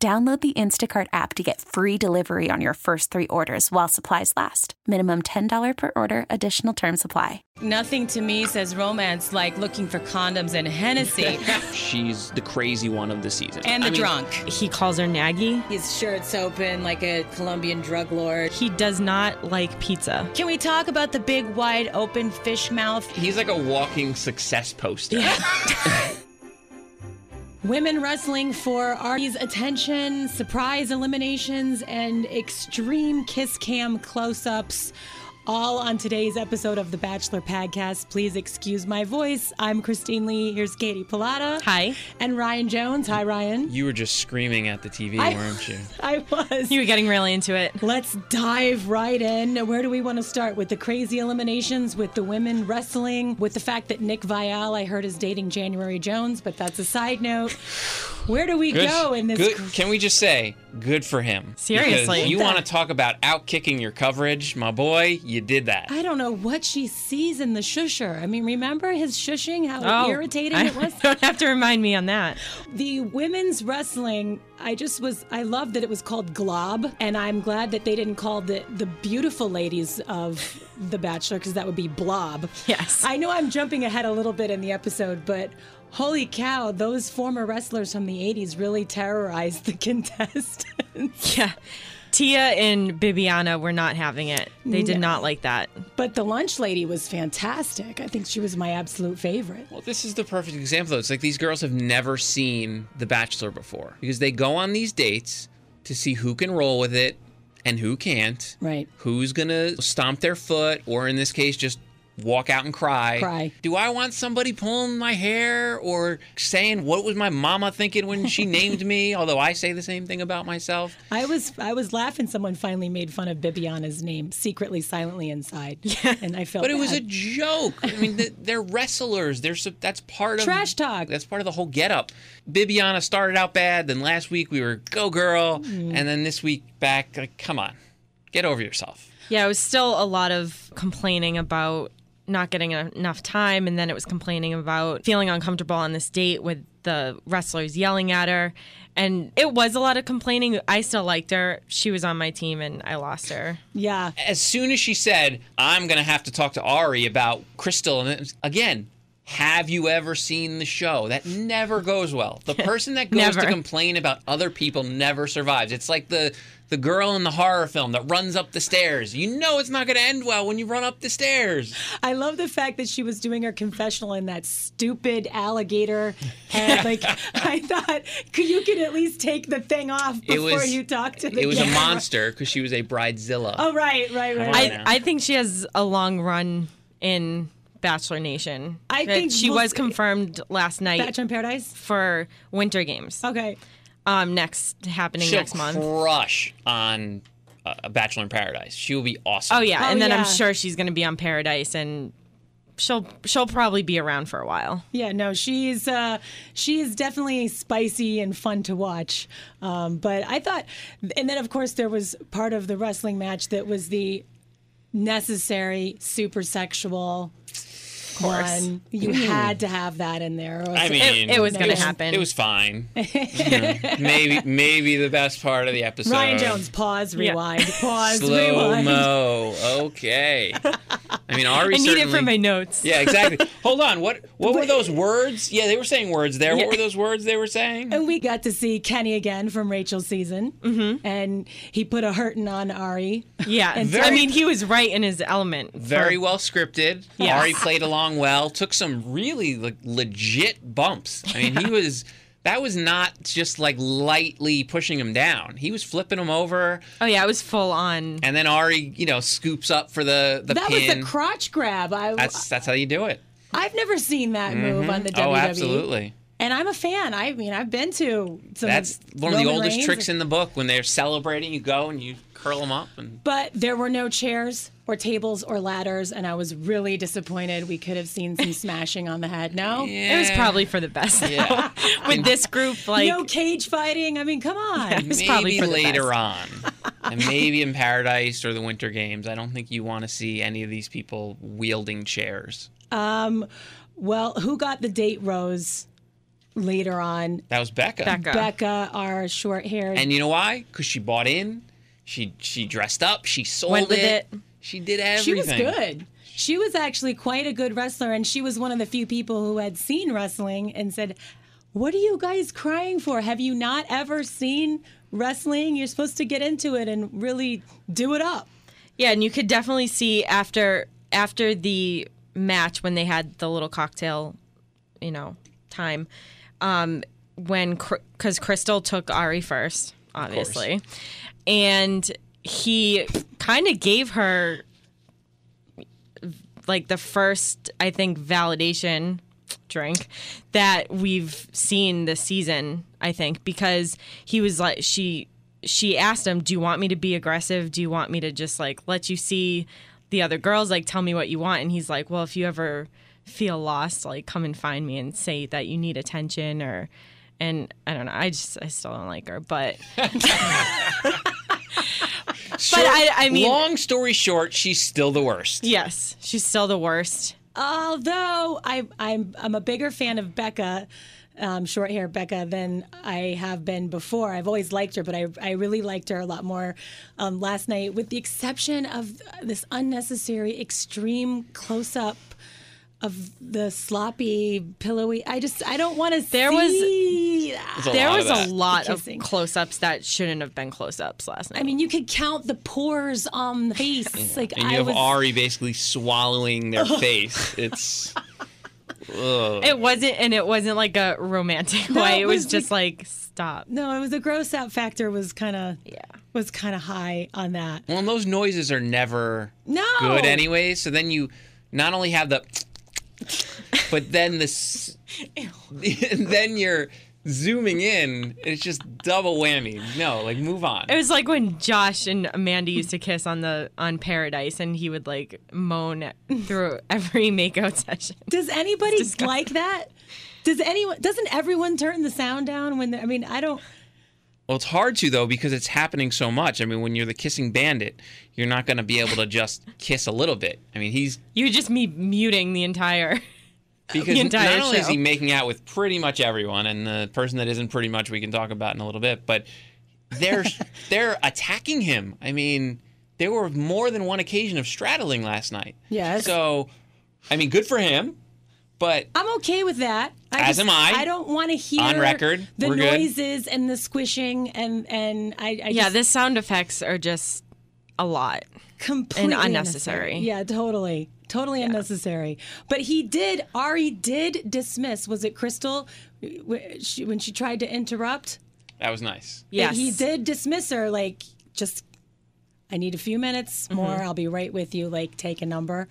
Download the Instacart app to get free delivery on your first three orders while supplies last. Minimum $10 per order, additional term supply. Nothing to me says romance like looking for condoms and Hennessy. She's the crazy one of the season. and the I mean, drunk. He calls her Naggy. His shirt's open like a Colombian drug lord. He does not like pizza. Can we talk about the big, wide open fish mouth? He's like a walking success poster. Women wrestling for Arie's attention, surprise eliminations, and extreme kiss cam close ups. All on today's episode of the Bachelor Podcast. Please excuse my voice. I'm Christine Lee. Here's Katie Pilata. Hi. And Ryan Jones. Hi, Ryan. You were just screaming at the TV, I- weren't you? I was. You were getting really into it. Let's dive right in. Where do we want to start? With the crazy eliminations, with the women wrestling, with the fact that Nick Viall, I heard, is dating January Jones, but that's a side note. Where do we go in this? good- cr- Can we just say, good for him? Seriously. Because you want to talk about outkicking your coverage, my boy, you did that. I don't know what she sees in the shusher. I mean, remember his shushing, how oh, irritating Oh, I it was? don't have to remind me on that. The women's wrestling, I just was, I love that it was called GLOW, and I'm glad that they didn't call the, the beautiful ladies of The Bachelor, because that would be Blob. Yes. I know I'm jumping ahead a little bit in the episode, but holy cow, those former wrestlers from the 80s really terrorized the contestants. Yeah. Tia and Bibiana were not having it. They did No. not like that. But the lunch lady was fantastic. I think she was my absolute favorite. Well, this is the perfect example, though. It's like these girls have never seen The Bachelor before because they go on these dates to see who can roll with it and who can't. Right. Who's going to stomp their foot, or in this case, just walk out and cry. Cry. Do I want somebody pulling my hair or saying what was my mama thinking when she named me? Although I say the same thing about myself. I was I was laughing. Someone finally made fun of Bibiana's name secretly, silently inside, yeah. and I felt. But it was a joke. I mean, they're wrestlers. They're that's part of Trash talk. That's part of the whole getup. Bibiana started out bad. Then last week we were go girl, Mm. and then this week back. Like, come on, get over yourself. Yeah, it was still a lot of complaining about not getting enough time. And then it was complaining about feeling uncomfortable on this date with the wrestlers yelling at her. And it was a lot of complaining. I still liked her. She was on my team and I lost her. yeah. As soon as she said, "I'm gonna have to talk to Arie about Krystal," and it- again. Have you ever seen the show? That never goes well. The person that goes to complain about other people never survives. It's like the the girl in the horror film that runs up the stairs. You know it's not going to end well when you run up the stairs. I love the fact that she was doing her confessional in that stupid alligator head. like I thought, could you could at least take the thing off It before was- you talk to the It was a monster because she was a bridezilla. Oh right, right, right. on right. I, I think she has a long run in Bachelor Nation. I think she we'll was confirmed last night Bachelor in Paradise. for Winter Games. Okay. Um, next happening She'll next month. crush on uh, a Bachelor in Paradise. She will be awesome. Oh yeah, Oh, and then yeah. I'm sure she's going to be on Paradise, and she'll she'll probably be around for a while. Yeah, no, she's uh, she is definitely spicy and fun to watch. Um, but I thought, and then of course there was part of the wrestling match that was the necessary super sexual one. You had to have that in there. or I mean, it was gonna happen. It was fine. You know, maybe, maybe the best part of the episode. Ryan Jones, pause, Yeah. rewind, pause, slow rewind. mo. Okay. I mean, Arie I need it for my notes. Yeah, exactly. Hold on. What what were those words? Yeah, they were saying words there. Yeah. What were those words they were saying? And we got to see Kenny again from Rachel's season, mm-hmm. and he put a hurting on Arie. Yeah, Very- I mean he was right in his element. for- Very well scripted. Yes. Arie played along well. Took some really like, legit bumps. I mean, he was. That was not just like lightly pushing him down. He was flipping him over, Oh yeah, it was full on. and then Arie, you know, scoops up for the the That pin. was the crotch grab. I, that's that's how you do it. I've never seen that move mm-hmm. on the WWE. Oh, absolutely. And I'm a fan. I mean, I've been to some That's one of the oldest Reigns. tricks in the book. When they're celebrating, you go and you curl them up and But there were no chairs or tables or ladders, and I was really disappointed. We could have seen some smashing on the head. No, It was probably for the best. Yeah. With this group, like no cage fighting. I mean, come on. was probably maybe for later best. on, and maybe in Paradise or the Winter Games. I don't think you want to see any of these people wielding chairs. Um, Well, who got the date rose later on? That was Bekah. Bekah. Bekah, our short hair. And you know why? Because she bought in. She she dressed up. She sold Went with it. it. She did everything. She was good. She was actually quite a good wrestler, and she was one of the few people who had seen wrestling and said, What are you guys crying for? Have you not ever seen wrestling? You're supposed to get into it and really do it up. Yeah, and you could definitely see after after the match when they had the little cocktail, you know, time, um, when because Krystal took Arie first, obviously, and he kind of gave her like the first, I think, validation drink that we've seen this season. I think because he was like she she asked him, "Do you want me to be aggressive? Do you want me to just like let you see the other girls? Like tell me what you want." And he's like, "Well, if you ever feel lost, like come and find me and say that you need attention or." And I don't know. I just I still don't like her, but Short- I- I mean- long story short, she's still the worst. yes, she's still the worst. Although I, I'm I'm a bigger fan of Bekah, um, short hair Bekah, than I have been before. I've always liked her, but I, I really liked her a lot more um, last night, with the exception of this unnecessary extreme close up of the sloppy pillowy. I just I don't want to There was- see that. A There lot was of a lot The of close-ups that shouldn't have been close-ups last night. I mean, you could count the pores on the face. Like And you I have was. Arie basically swallowing their face. It's ugh. It wasn't, and it wasn't like a romantic No, way. it It was was just like, stop. no, it was the gross out factor was kind of Yeah. was kind of high on that. well, and those noises are never No. good anyway. So then you not only have the, but then this, and then you're zooming in. It's just double whammy. No, like move on. It was like when Josh and Amanda used to kiss on the on Paradise, and he would like moan through every makeout session. Does anybody like that? Does anyone? Doesn't everyone turn the sound down when? they're- I mean, I don't. Well, it's hard to though because it's happening so much. I mean, when you're the kissing bandit, you're not going to be able to just kiss a little bit. I mean, he's You would just me muting the entire. because The entire not only is he making out with pretty much everyone, and the person that isn't pretty much we can talk about in a little bit, but they're they're attacking him. I mean, there were more than one occasion of straddling last night. Yes. So, I mean, good for him, but I'm okay with that. I As just- am I. I don't want to hear On record, the we're good. noises and the squishing and and I, I Yeah, just the sound effects are just a lot. completely and unnecessary. Yeah, totally. Totally unnecessary. But he did, Arie did dismiss, was it Krystal when she tried to interrupt? that was nice. Yeah, He did dismiss her, like, just, I need a few minutes more. Mm-hmm. I'll be right with you. Like, take a number.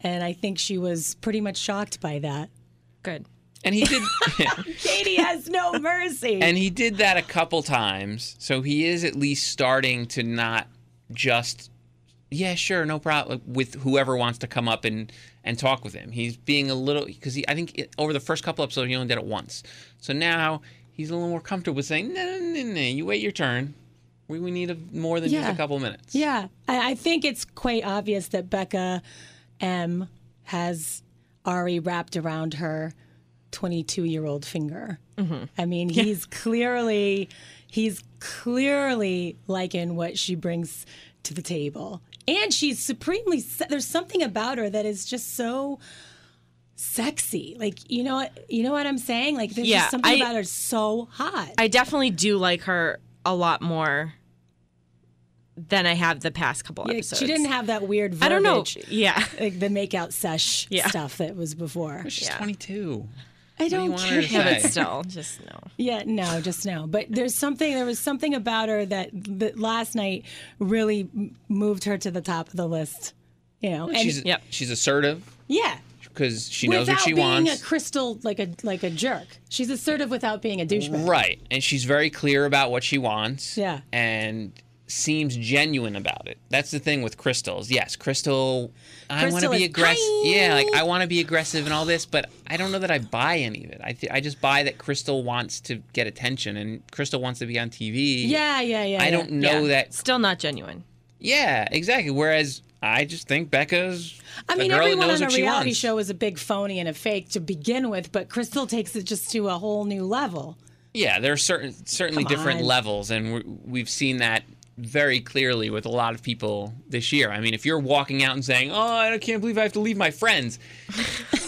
And I think she was pretty much shocked by that. Good. And he did. Katie has no mercy. And he did that a couple times, so he is at least starting to not just, yeah, sure, no problem, with whoever wants to come up and and talk with him. He's being a little because he, I think it, over the first couple episodes he only did it once, so now he's a little more comfortable with saying, no, no, no, no, you wait your turn. We, we need a, more than just a couple minutes. Yeah, I, I think it's quite obvious that Bekah M has Arie wrapped around her 22 year old finger. Mm-hmm. I mean, he's clearly, he's clearly liking what she brings to the table. And she's supremely, se- there's something about her that is just so sexy. Like, you know what, you know what I'm saying? Like, there's Yeah, just something I- about her so hot. I definitely do like her a lot more than I have the past couple Yeah, episodes. she didn't have that weird verbiage. I don't know. Yeah. like the makeout sesh Yeah. stuff that was before. She's Yeah. 22. I do you don't want care. her to Yeah, but still, just no. Yeah, no, just no. But there's something. There was something about her that, that last night really moved her to the top of the list. You know, and She's Yep. she's assertive. yeah, because she knows without what she being wants. a crystal like a like a jerk. She's assertive without being a douchebag. Right. And she's very clear about what she wants. Yeah. And seems genuine about it. That's the thing with crystals. Yes, crystal I want to be aggressive. Yeah, like I want to be aggressive and all this, but I don't know that I buy any of it. I th- I just buy that Krystal wants to get attention and Krystal wants to be on TV. Yeah, yeah, yeah. I don't know Yeah. that Still not genuine. Yeah, exactly. Whereas I just think Bekah's I mean, everyone on a reality show is a big phony and a fake to begin with, but Krystal takes it just to a whole new level. Yeah, there are certain certainly Come different on. levels, and we've seen that very clearly with a lot of people this year. I mean, if you're walking out and saying, "Oh, I can't believe I have to leave my friends,"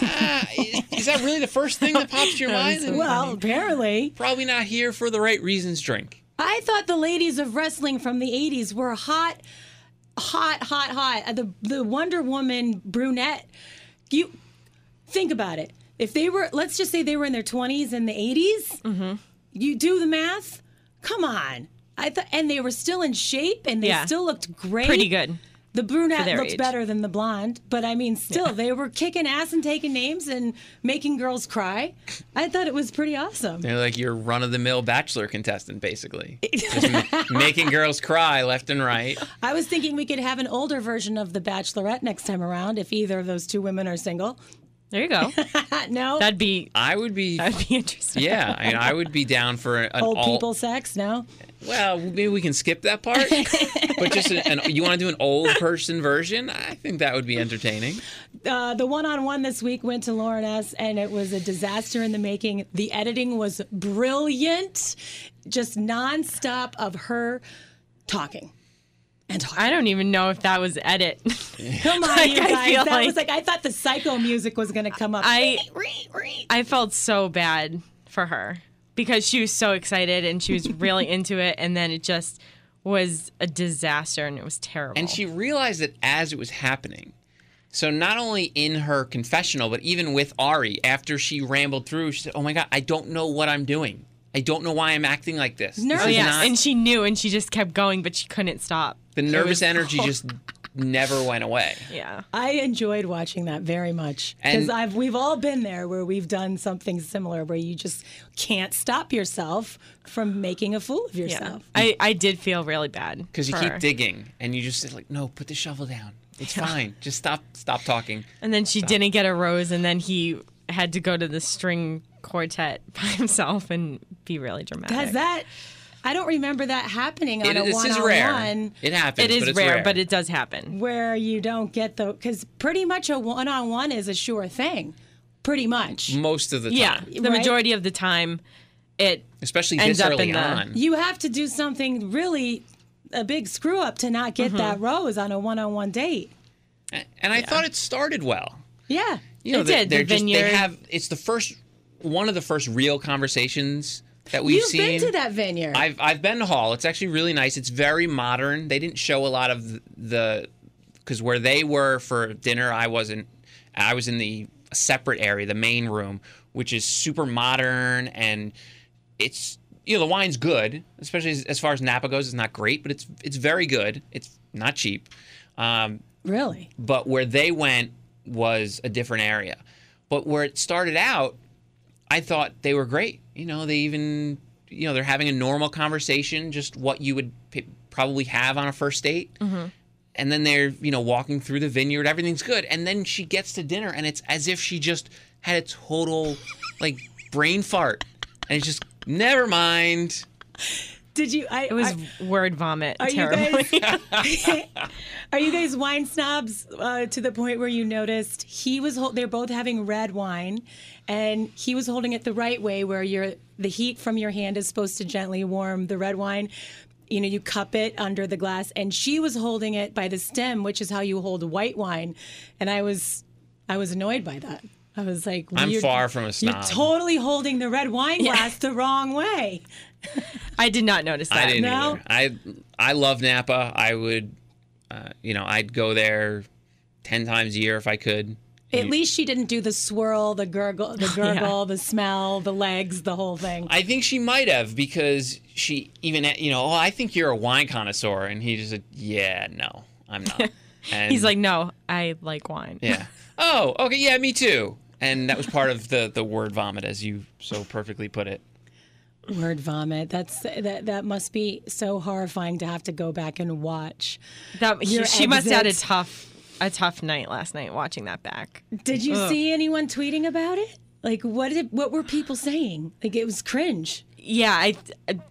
ah, is, is that really the first thing that pops to your mind? And Well, apparently. probably not here for the right reasons. Drink. I thought the ladies of wrestling from the 80s were hot, hot, hot, hot. Uh, The, the Wonder Woman brunette. You think about it. If they were, let's just say they were in their 20s in the 80s, Mm-hmm. you do the math. Come on. I thought, and they were still in shape and they Yeah. still looked great. Pretty good. The brunette their looked age. better than the blonde, but I mean, still, they were kicking ass and taking names and making girls cry. I thought it was pretty awesome. They're like your run of the mill bachelor contestant, basically, just ma- making girls cry left and right. I was thinking we could have an older version of The Bachelorette next time around if either of those two women are single. There you go. no? That'd be I would be. that'd be interesting. Yeah, I, mean, I would be down for an Old all, people sex? No? Well, maybe we can skip that part. but just an, an, you want to do an old person version? I think that would be entertaining. Uh, the one on one this week went to Lauren S., and it was a disaster in the making. The editing was brilliant, just nonstop of her talking. And. I don't even know if that was edit. Come on, Like, you I guys. That was like- like, I thought the psycho music was going to come up. I. I felt so bad for her because she was so excited and she was really into it, and then it just was a disaster and it was terrible. And she realized that as it was happening. So not only in her confessional, but even with Arie, after she rambled through, she said, "Oh my God, I don't know what I'm doing. I don't know why I'm acting like this. This oh is yeah, not- and she knew, and she just kept going, but she couldn't stop. the nervous was- energy just never went away." Yeah. I enjoyed watching that very much because And- I've we've all been there where we've done something similar where you just can't stop yourself from making a fool of Yeah. yourself. I, I did feel really bad. Because you keep her. digging, and you just like, "No, put the shovel down. It's fine. Just stop. Stop talking." And then she didn't get a rose, and then he had to go to the string quartet by himself and be really dramatic. Has that? I don't remember that happening on It, a this one-on-one rare. It happens. it is but it's rare, rare, but it does happen. where you don't get the because pretty much a one-on-one is a sure thing, pretty much. most of the time. Yeah, the Right? majority of the time, it especially Ends this up early in the- on. You have to do something really a big screw up to not get Mm-hmm. that rose on a one-on-one date. And I thought it started well. Yeah. You know, they, did, they're the just they vineyard. have it's the first one of the first real conversations that we've You've seen. been to that vineyard. I've I've been to Hall. It's actually really nice. It's very modern. They didn't show a lot of the because where they were for dinner, I wasn't. I was in the separate area, the main room, which is super modern and it's you know the wine's good, especially as, as far as Napa goes. It's not great, but it's it's very good. It's not cheap. Um, really? but where they went was a different area. But where it started out, I thought they were great. You know, they even, you know, they're having a normal conversation, just what you would p- probably have on a first date. Mm-hmm. And then they're, you know, walking through the vineyard. Everything's good. And then she gets to dinner, and it's as if she just had a total, like, brain fart. And it's just, never mind. Did you? I, it was I- word vomit. Are you guys? are you guys wine snobs uh, to the point where you noticed he was? hol- They're both having red wine, and he was holding it the right way, where your the heat from your hand is supposed to gently warm the red wine. You know, you cup it under the glass, and she was holding it by the stem, which is how you hold white wine. And I was, I was annoyed by that. I was like, I'm you're- far from a snob. You're totally holding the red wine glass the wrong way. I did not notice that. I didn't No? either. I I love Napa. I would, uh, you know, I'd go there ten times a year if I could. At least she didn't do the swirl, the gurgle, the gurgle, the smell, the legs, the whole thing. I think she might have because she even, you know, oh, I think you're a wine connoisseur, and he just said, yeah, no, I'm not. And He's like, no, I like wine. yeah. Oh, okay, yeah, me too. And that was part of the the word vomit, as you so perfectly put it. Word vomit. That's that. That must be so horrifying to have to go back and watch. That he- Your she must have had a tough, a tough night last night watching that back. Did you see anyone tweeting about it? Like, what did what were people saying? Like, it was cringe. Yeah, I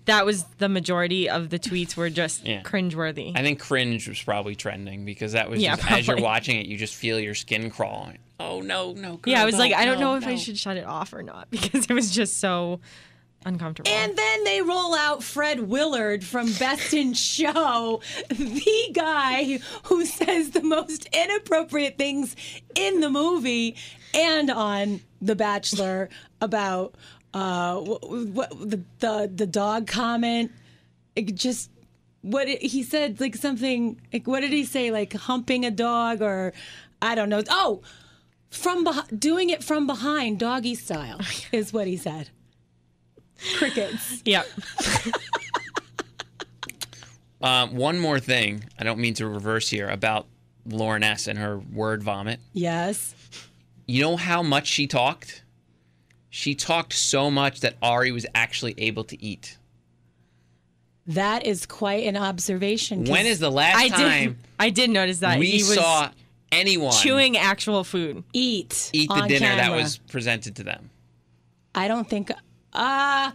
that was the majority of the tweets were just Yeah. cringeworthy. I think cringe was probably trending because that was Yeah, just as you're watching it, you just feel your skin crawling. Oh no, no. yeah, I was girl, like, I don't no, know if I should shut it off or not because it was just so uncomfortable. And then they roll out Fred Willard from Best in Show, the guy who says the most inappropriate things in the movie and on The Bachelor about uh, what, what the, the the dog comment. It just what it, he said, like something. Like what did he say? Like humping a dog, or I don't know. Oh, from behind, doing it from behind, doggy style, is what he said. Crickets. yeah, Um, one more thing. I don't mean to reverse here about Lauren S. and her word vomit. Yes. You know how much she talked? She talked so much that Arie was actually able to eat. That is quite an observation. When is the last I time did. I did notice that we he was saw anyone chewing actual food. eat eat the on dinner that was presented to them? I don't think. Uh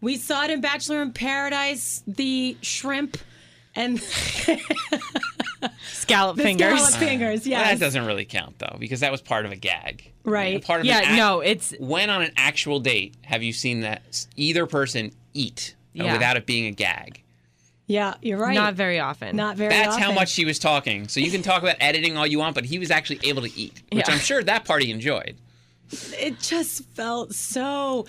we saw it in Bachelor in Paradise. The shrimp and Scallop the fingers. scallop fingers. Well, that doesn't really count though, because that was part of a gag. Right. Part of Yeah, an act- no, it's When on an actual date have you seen that either person eat uh, Yeah. without it being a gag? yeah, you're right. not very often. Not very. That's how much she was talking. So you can talk about editing all you want, but he was actually able to eat, which Yeah. I'm sure that party enjoyed. It just felt so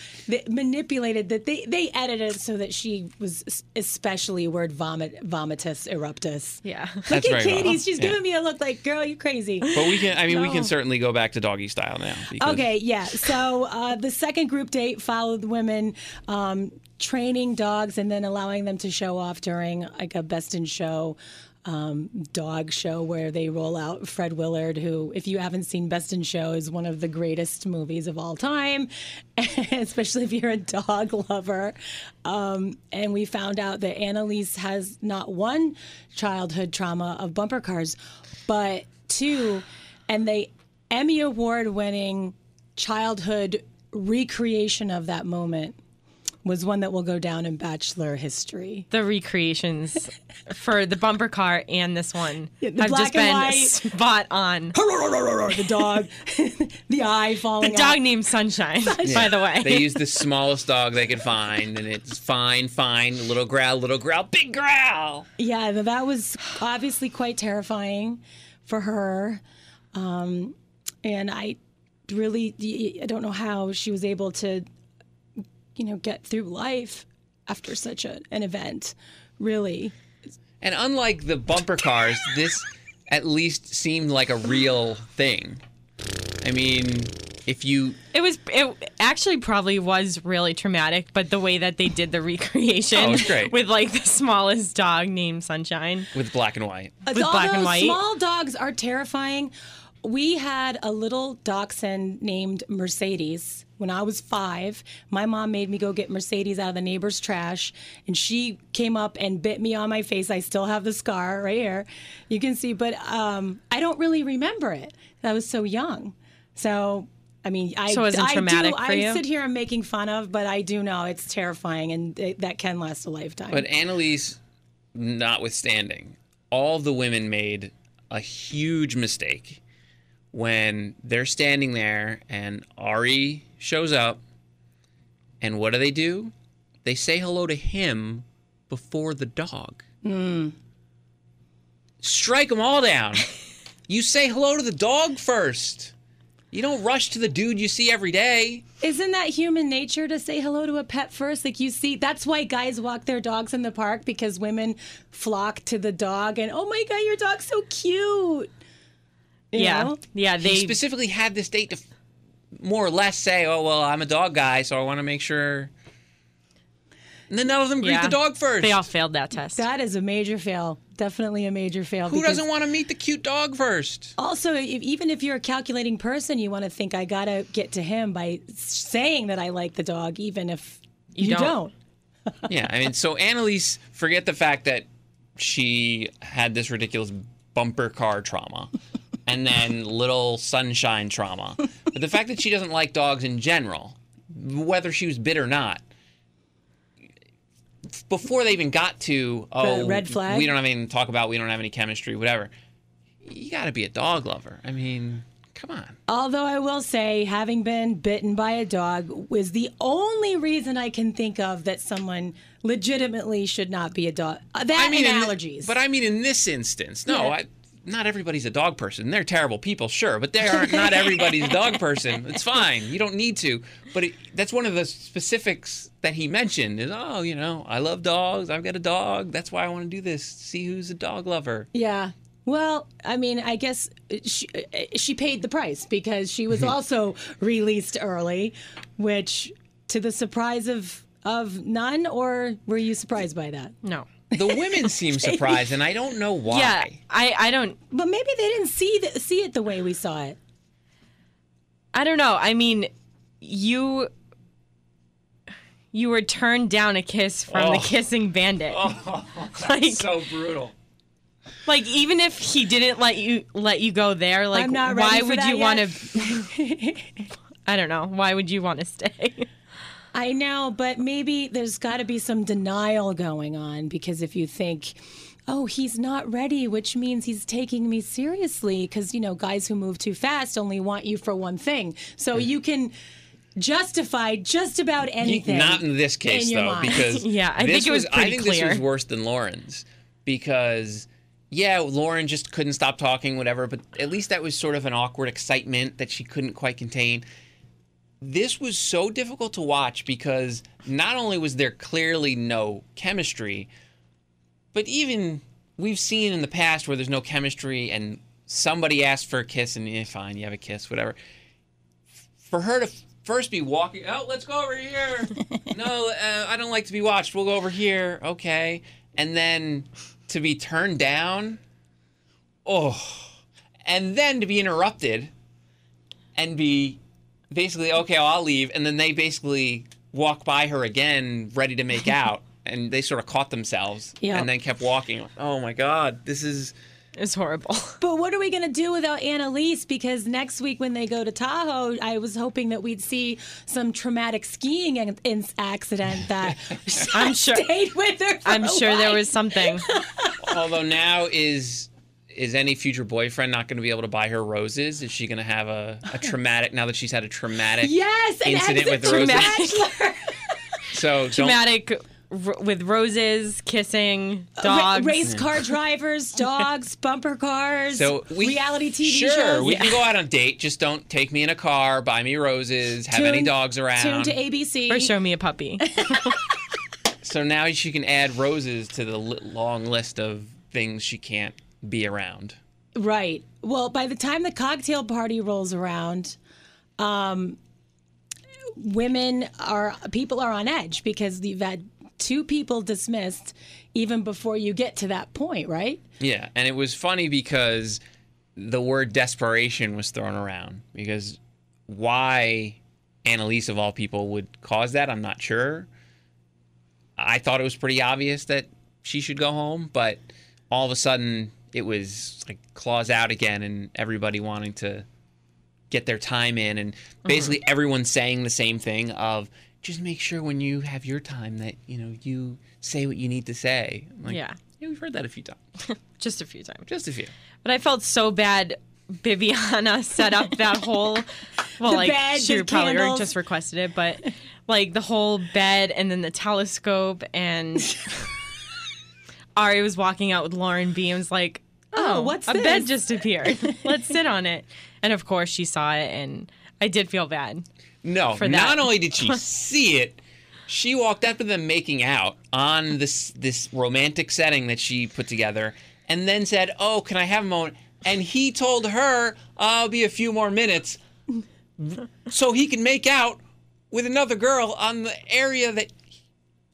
manipulated that they they edited it so that she was especially word vomit vomitus eruptus. yeah. That's Look at very Katie. well. She's Yeah. giving me a look like, girl, you crazy. But we can, I mean, we can certainly go back to doggy style now. Because Okay, yeah. So uh, the second group date followed women um, training dogs and then allowing them to show off during like a best in show um, dog show where they roll out Fred Willard, who, if you haven't seen Best in Show, is one of the greatest movies of all time, especially if you're a dog lover. Um, and we found out that Annaliese has not one childhood trauma of bumper cars, but two, and they Emmy Award winning childhood recreation of that moment was one that will go down in Bachelor history. the recreations for the bumper car and this one the have black just been white. spot on. the dog, the eye falling The dog out. named Sunshine, by the way. They used the smallest dog they could find, and it's fine, fine, little growl, little growl, big growl. Yeah, that was obviously quite terrifying for her. Um, and I really, I don't know how she was able to, you know, get through life after such a, an event. Really. And unlike the bumper cars, this at least seemed like a real thing. I mean, if you It was. It actually probably was really traumatic, but the way that they did the recreation Oh, great. with like the smallest dog named Sunshine. with black and white, With black and Although white? Small dogs are terrifying. We had a little dachshund named Mercedes when I was five. My mom made me go get Mercedes out of the neighbor's trash, and she came up and bit me on my face. I still have the scar right here. You can see, but um, I don't really remember it. I was so young. So, I mean, I, So it wasn't I traumatic do, for I you? sit here and making fun of, but I do know it's terrifying, and it, that can last a lifetime. but Annaliese, notwithstanding, all the women made a huge mistake when they're standing there and Arie shows up, and what do they do? They say hello to him before the dog. Hmm. Strike them all down. you say hello to the dog first. You don't rush to the dude you see every day. Isn't that human nature to say hello to a pet first? Like you see, that's why guys walk their dogs in the park because women flock to the dog and oh my god, your dog's so cute. You yeah, know? yeah. He They specifically had this date to f- more or less say, "Oh well, I'm a dog guy, so I want to make sure." and then none of them greet Yeah. the dog first. They all failed that test. That is a major fail. Definitely a major fail. Who doesn't want to meet the cute dog first? Also, if, even if you're a calculating person, you want to think I gotta get to him by saying that I like the dog, even if you, You don't. don't. yeah, I mean, so Annaliese, forget the fact that she had this ridiculous bumper car trauma and then little sunshine trauma. But the fact that she doesn't like dogs in general, whether she was bit or not, before they even got to, oh, red flag? we don't have anything to talk about, we don't have any chemistry, whatever, you got to be a dog lover. I mean, come on. Although I will say, having been bitten by a dog was the only reason I can think of that someone legitimately should not be a dog. That I mean, and allergies. but I mean, in this instance, no, Yeah. I, not everybody's a dog person. They're terrible people, sure, but they aren't. Everybody's dog person. It's fine. You don't need to. But it, that's one of the specifics that he mentioned. Is oh, you know, I love dogs. I've got a dog. That's why I want to do this. See who's a dog lover. Yeah. Well, I mean, I guess uh, she, uh, she paid the price because she was also released early, which to the surprise of of none, or were you surprised by that? no. The women seem surprised, and I don't know why. Yeah, I, I don't But maybe they didn't see the, see it the way we saw it. I don't know. I mean, you you were turned down a kiss from the Oh. kissing bandit. Oh, like so brutal. like even if he didn't let you let you go there, like I'm not ready why for would that you want to I don't know. Why would you want to stay? I know, but maybe there's got to be some denial going on because if you think, oh, he's not ready, which means he's taking me seriously, because, you know, guys who move too fast only want you for one thing. So you can justify just about anything. Not in this case, in though, mind. because Yeah, I this think it was I pretty think this was worse than Lauren's because yeah, Lauren just couldn't stop talking, whatever. But at least that was sort of an awkward excitement that she couldn't quite contain. This was so difficult to watch because not only was there clearly no chemistry, but even we've seen in the past where there's no chemistry and somebody asked for a kiss and yeah, fine, you have a kiss, whatever for her to first be walking, oh, let's go over here. no, uh, I don't like to be watched. We'll go over here. Okay. And then to be turned down. Oh. And then to be interrupted and be basically, okay, I'll leave. And then they basically walk by her again, ready to make out. And they sort of caught themselves Yeah. and then kept walking. Oh my God, this is. It's horrible. But what are we going to do without Annaliese? Because next week when they go to Tahoe, I was hoping that we'd see some traumatic skiing in- in- accident that I'm sure- stayed with her. for I'm sure there was something. Although now is is any future boyfriend not going to be able to buy her roses? Is she going to have a, a traumatic now that she's had a traumatic Yes, an incident with to roses? Bachelor. So don't, r- with roses, kissing, Ra- dogs. race car drivers, dogs, bumper cars, so we reality TV sure, shows. we can go out on a date. Just don't take me in a car, buy me roses, have any dogs around. Tune to ABC. or show me a puppy. so now she can add roses to the long list of things she can't be around. Right. Well, by the time the cocktail party rolls around, um, women are people are on edge because you've had two people dismissed even before you get to that point, right? Yeah, and it was funny because the word desperation was thrown around because why Annaliese of all people would cause that, I'm not sure. I thought it was pretty obvious that she should go home, but all of a sudden it was like claws out again and everybody wanting to get their time in and mm-hmm. basically everyone saying the same thing of just make sure when you have your time that you know you say what you need to say. Like, Yeah. yeah, we've heard that a few times. Just a few times. Just a few. But I felt so bad. Bibiana set up that whole well, The like bed, she probably candles. just requested it, but like the whole bed and then the telescope and Arie was walking out with Lauren B and was like, Oh, "Oh, what's a this?" bed just appeared? Let's sit on it." And of course, she saw it, and I did feel bad. No, For not only did she see it, she walked up to them making out on this this romantic setting that she put together, and then said, "Oh, can I have a moment?" And he told her, "I'll be a few more minutes," so he can make out with another girl on the area that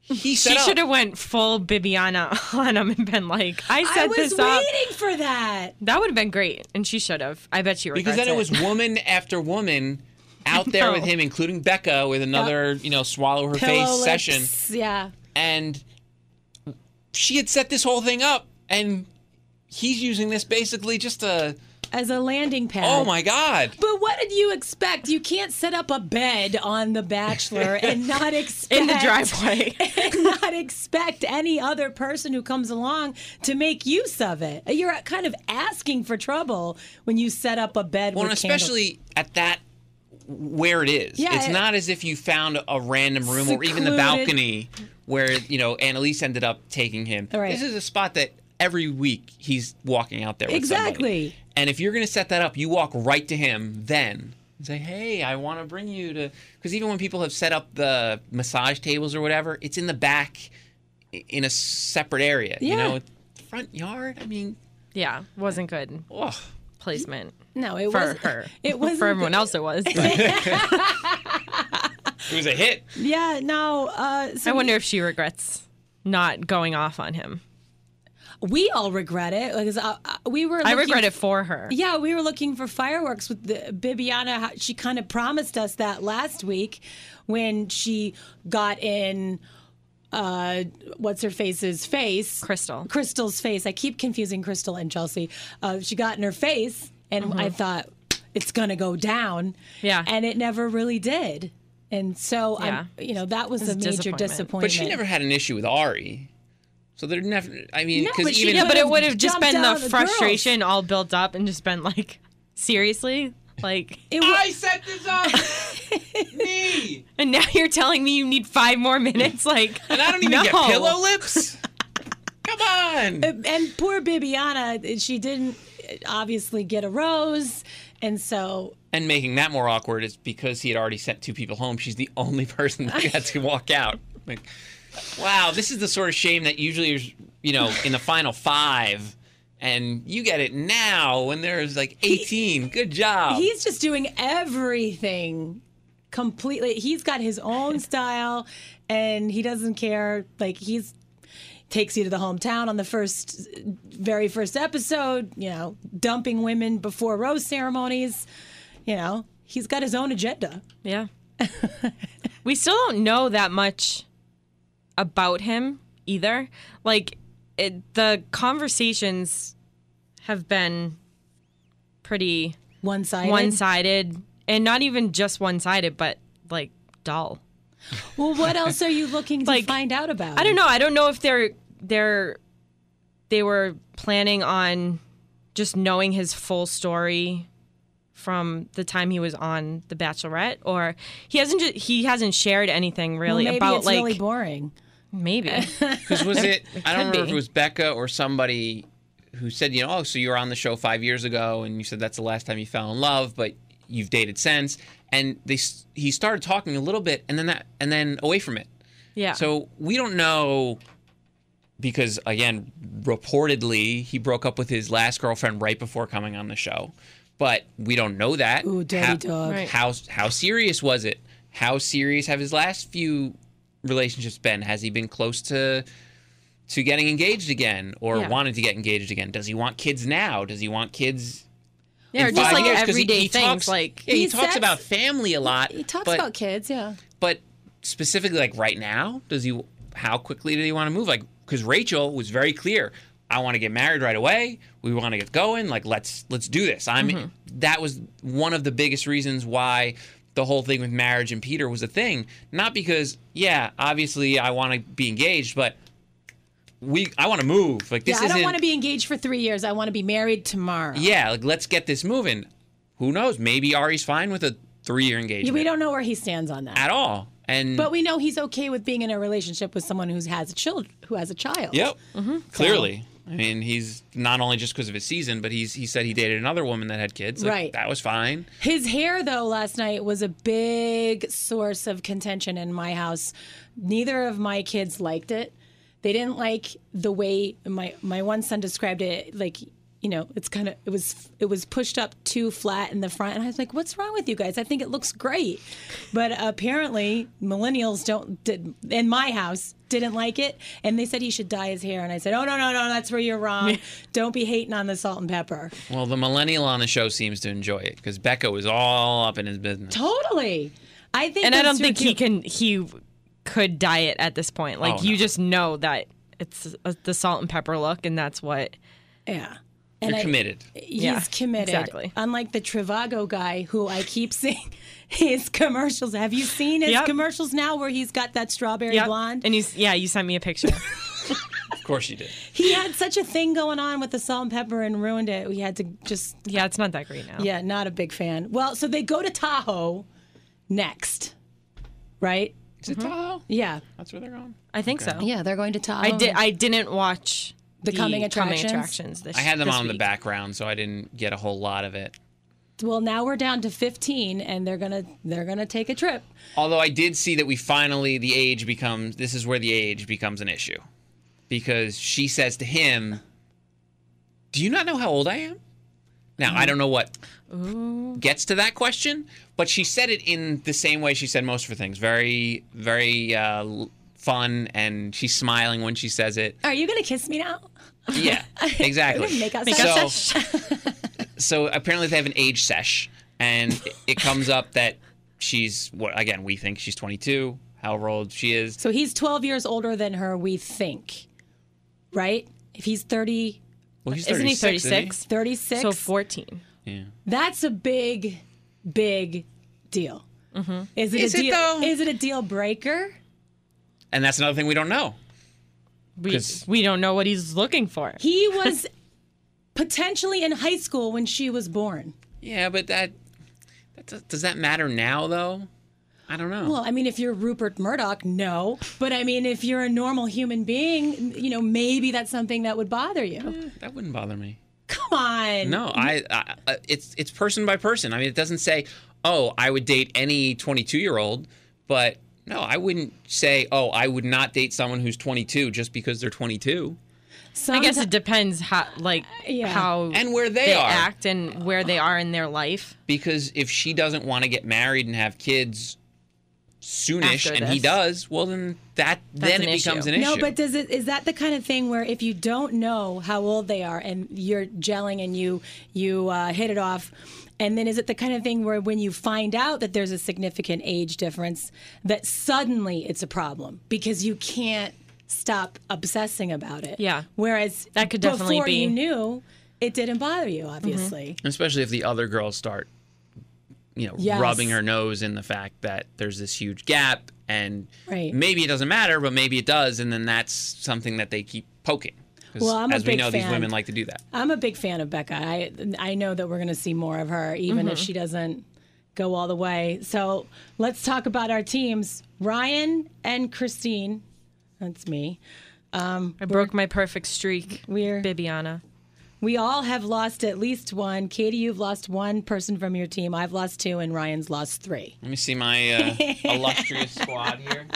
he She should have went full Bibiana on him and been like, "I set I was this up." waiting for that. That would have been great, and she should have. I bet she regrets Because then it was woman after woman out there No. with him, including Bekah, with another, you know, swallow her Pillow face lips, session. Yeah. And she had set this whole thing up, and he's using this basically just to. As a landing pad. Oh my God. But what did you expect? You can't set up a bed on The Bachelor and not expect in the driveway. and not expect any other person who comes along to make use of it. You're kind of asking for trouble when you set up a bed. Well, and with candles. especially at that where it is. Yeah, it's it- not as if you found a random room or even the balcony where, you know, Annaliese ended up taking him. Right. This is a spot that every week he's walking out there with somebody. Exactly. And if you're going to set that up, you walk right to him then and say, hey, I want to bring you to. Because even when people have set up the massage tables or whatever, it's in the back in a separate area. You Yeah. know, front yard. I mean, yeah, wasn't good oh. placement no, it for was her. It was for everyone else. It was. It was a hit. Yeah, no. Uh, so I wonder if she regrets not going off on him. We all regret it because uh, uh, we were. I regret it for her. Yeah, we were looking for fireworks with the Bibiana. She kind of promised us that last week when she got in. Uh, what's her face's face? Krystal. Krystal's face. I keep confusing Krystal and Chelsea. Uh, she got in her face, and I thought it's gonna go down. Mm-hmm. Yeah. and it never really did. And so, Yeah. I'm, you know, that was It's a major disappointment. disappointment. But she never had an issue with Arie. So they're never. I mean, because but she even Yeah, but it would have just been out the of the girls. frustration all built up and just been like, seriously? Like, It wa- set this up. Me. and now you're telling me you need five more minutes? Like, And I don't even no. get pillow lips. Come on. and poor Bibiana, she didn't obviously get a rose, and so And making that more awkward is because he had already sent two people home. She's the only person that had to walk out. Like, wow, this is the sort of shame that usually is, you know, in the final five. And you get it now when there's like 18. Good job. he's just doing everything completely. He's got his own style, and he doesn't care. Like he's takes you to the hometown on the first, very first episode. You know, dumping women before rose ceremonies. You know, he's got his own agenda. Yeah. we still don't know that much about him either. Like it, the conversations have been pretty One sided. one-sided and not even just one-sided but like dull. Well, what else are you looking to Like, find out about? I don't know. I don't know if they're they're they were planning on just knowing his full story from the time he was on The Bachelorette, or he hasn't ju- he hasn't shared anything Well, really maybe about it's like really boring. Maybe Because was it? I don't could remember if it was Bekah or somebody who said, you know, oh, so you were on the show five years ago, and you said that's the last time you fell in love, but you've dated since. And they he started talking a little bit, and then that, and then away from it. yeah. So we don't know because again, reportedly he broke up with his last girlfriend right before coming on the show, but we don't know that. Ooh, dirty how, dog. How how serious was it? How serious have his last few relationships been? Has he been close to to getting engaged again or Yeah. wanted to get engaged again? Does he want kids now? Does he want kids? yeah, or just like years? 'Cause he- everyday he things talks- like yeah, he, He talks about family a lot. He talks but, about kids, yeah. but specifically like right now does he how quickly do he want to move like because rachel was very clear i want to get married right away we want to get going like let's let's do this i'm Mm-hmm. that was one of the biggest reasons why the whole thing with marriage and peter was a thing not because yeah obviously i want to be engaged but we i want to move like this yeah, I don't want to be engaged for three years. I want to be married tomorrow. yeah like let's get this moving who knows maybe ari's fine with a three-year engagement Yeah, we don't know where he stands on that. at all and But we know he's okay with being in a relationship with someone who has a child, who has a child. Yep. Mm-hmm. Clearly. I mean, he's not only just because of his season, but he's he said he dated another woman that had kids. Like, Right. That was fine. His hair, though, last night was a big source of contention in my house. Neither of my kids liked it. They didn't like the way my my one son described it. Like, you know, it's kind of it was it was pushed up too flat in the front, and I was like, "What's wrong with you guys? I think it looks great." But apparently, millennials don't. Did, in my house, didn't like it, and they said he should dye his hair, and I said, "Oh no, no, no, that's where you're wrong. Don't be hating on the salt and pepper." Well, the millennial on the show seems to enjoy it because Bekah was all up in his business. Totally. I think, and I don't think super he can. He could dye it at this point. Like Oh, you no. just know that it's uh the salt and pepper look, and that's what. Yeah. And You're I- committed. He's Yeah, committed. exactly. Unlike the Trivago guy who I keep seeing his commercials. Have you seen his Yep. commercials now where he's got that strawberry Yep. blonde? And you, yeah, you sent me a picture. Of course you did. he had such a thing going on with the salt and pepper and ruined it. We had to just yeah, it's not that great now. Yeah, not a big fan. Well, so they go to Tahoe next. Right? Is it mm-hmm. Tahoe? Yeah. That's where they're going. I think so. Yeah, they're going to Tahoe. I did. I didn't watch The coming attractions? attractions this, I had them this on the background, so I didn't get a whole lot of it. Well, now we're down to 15 and they're going to they're going to take a trip. Although I did see that we finally the age becomes this is where the age becomes an issue. Because she says to him, "Do you not know how old I am?" Now, I don't know what gets to that question, but she said it in the same way she said most of her things. Very very uh, l- fun and she's smiling when she says it. Are you going to kiss me now? Yeah, exactly. Make us Make so, up So- sesh. so apparently they have an age sesh, and it- it comes up that she's what again we think she's 22, however old she is. so he's 12 years older than her, we think. Right? If he's 30 Well, he's Isn't he 36, isn't 36? 36, So 14. Yeah. that's a big big deal. Mm-hmm. Is it Is a it, deal though? Is it a deal breaker? And that's another thing we don't know. We, 'Cause- we don't know what he's looking for. He was potentially in high school when she was born. Yeah, but that, that does, does that matter now though? I don't know. Well, I mean, if you're Rupert Murdoch, no. But I mean, if you're a normal human being, you know, maybe that's something that would bother you. that wouldn't bother me. Come on. No, I, I uh, it's it's person by person. I mean, it doesn't say, "Oh, I would date any 22-year-old," but no, I wouldn't say, "Oh, I would not date someone who's 22 just because they're 22." I guess it depends how like Yeah. how And where they they are. act and where they are in their life. because if she doesn't want to get married and have kids soonish After and he does well then that then an it becomes issue. an issue No, but does it is that the kind of thing where if you don't know how old they are and you're gelling and you you uh, hit it off, and then is it the kind of thing where when you find out that there's a significant age difference, that suddenly it's a problem because you can't stop obsessing about it. Yeah. Whereas That could definitely before be- you knew, it didn't bother you. Obviously. Mm-hmm. especially if the other girls start you know Yes. rubbing her nose in the fact that there's this huge gap and Right. maybe it doesn't matter but maybe it does and then that's something that they keep poking Well, I'm a as we big know these fan. women like to do that I'm a big fan of Bekah. I I know that we're going to see more of her, even Mm-hmm. if she doesn't go all the way. So let's talk about our teams: Ryan and Christine. That's me. I broke my perfect streak. We're Bibiana. we all have lost at least one. Katie, you've lost one person from your team. I've lost two, and Ryan's lost three. let me see my uh, illustrious squad here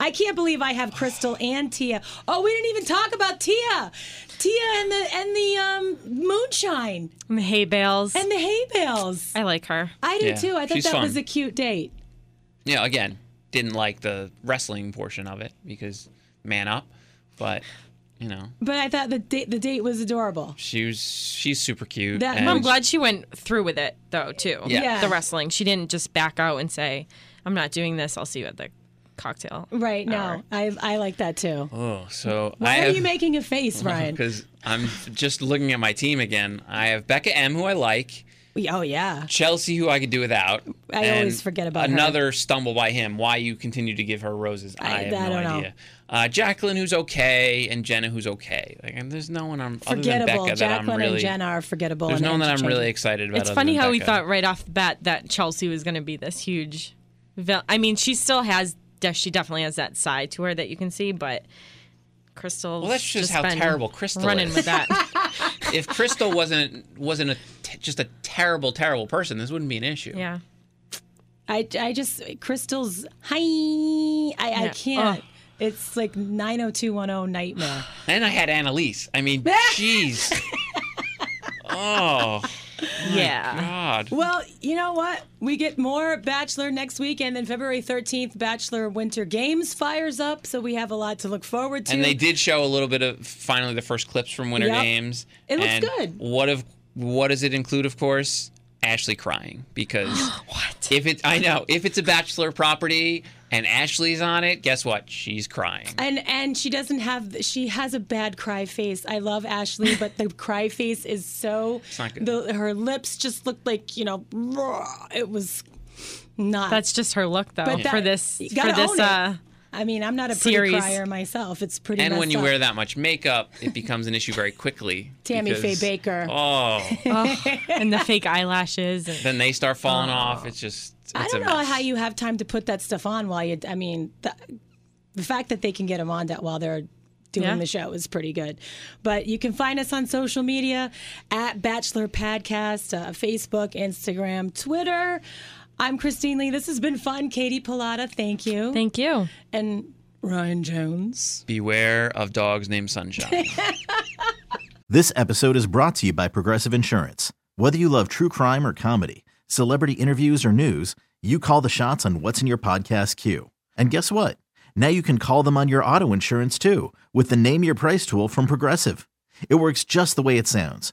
I can't believe I have Krystal and Tia. Oh, we didn't even talk about Tia. Tia and the and the um, moonshine And the hay bales. and the hay bales. I like her. I do Yeah, too. I thought she's that fun. was a cute date. yeah again didn't like the wrestling portion of it because man up but you know But I thought the date the date was adorable. she was she's super cute That- I'm glad she went through with it though too. Yeah. Yeah. The wrestling. She didn't just back out and say, "I'm not doing this. I'll see you at the cocktail." Right. No. I I like that too. oh so Why I are have, you making a face, Ryan? because I'm just looking at my team again. I have Bekah M, who I like, oh yeah. Chelsea, who I could do without. I and always forget about her. another stumble by him. Why you continue to give her roses? I, I- have I no don't know. idea. Uh, Jacqueline, who's okay, and Jenna, who's okay. Like, and there's no one I'm other than Forgettable. Bekah that I'm Jacqueline really. and Jenna are forgettable. there's and no one that I'm really excited about. It's other funny than how we thought right off the bat that Chelsea was going to be this huge. vil- I mean, she still has. She definitely has that side to her that you can see, but Krystal. Well, that's just how terrible Krystal running is. with that. if Krystal wasn't wasn't a t- just a terrible, terrible person, this wouldn't be an issue. yeah. I, I just Krystal's hi. I, I can't. Oh. It's like 90210 nightmare. And I had Annaliese. I mean, jeez. oh, yeah. God. Well, you know what? We get more Bachelor next week, and then February 13th, Bachelor Winter Games fires up, so we have a lot to look forward to. And they did show a little bit of finally the first clips from Winter Yep. Games. It looks and good. What of what does it include? Of course, Ashley crying because What? if it I know if it's a Bachelor property and Ashley's on it, guess what? She's crying. And and she doesn't have she has a bad cry face. I love Ashley, but the cry face is so not good. The, her lips just looked like you know raw. it was not. That's just her look, though, But that- for this for this own it. Uh, I mean, I'm not a pretty crier myself. It's pretty. And when you up. wear that much makeup, it becomes an issue very quickly. Tammy Faye Bakker. Oh, and the fake eyelashes. And, then they start falling off. It's just. It's I don't a know mess. how you have time to put that stuff on while you. I mean, the, the fact that they can get them on that while they're doing Yeah. the show is pretty good. But you can find us on social media at Bachelor Podcast, uh, Facebook, Instagram, Twitter. I'm Christine Lee. This has been fun. Katie Pilata, thank you. Thank you. and Ryan Jones. Beware of dogs named Sunshine. This episode is brought to you by Progressive Insurance. Whether you love true crime or comedy, celebrity interviews or news, you call the shots on what's in your podcast queue. And guess what? Now you can call them on your auto insurance too with the Name Your Price tool from Progressive. It works just the way it sounds.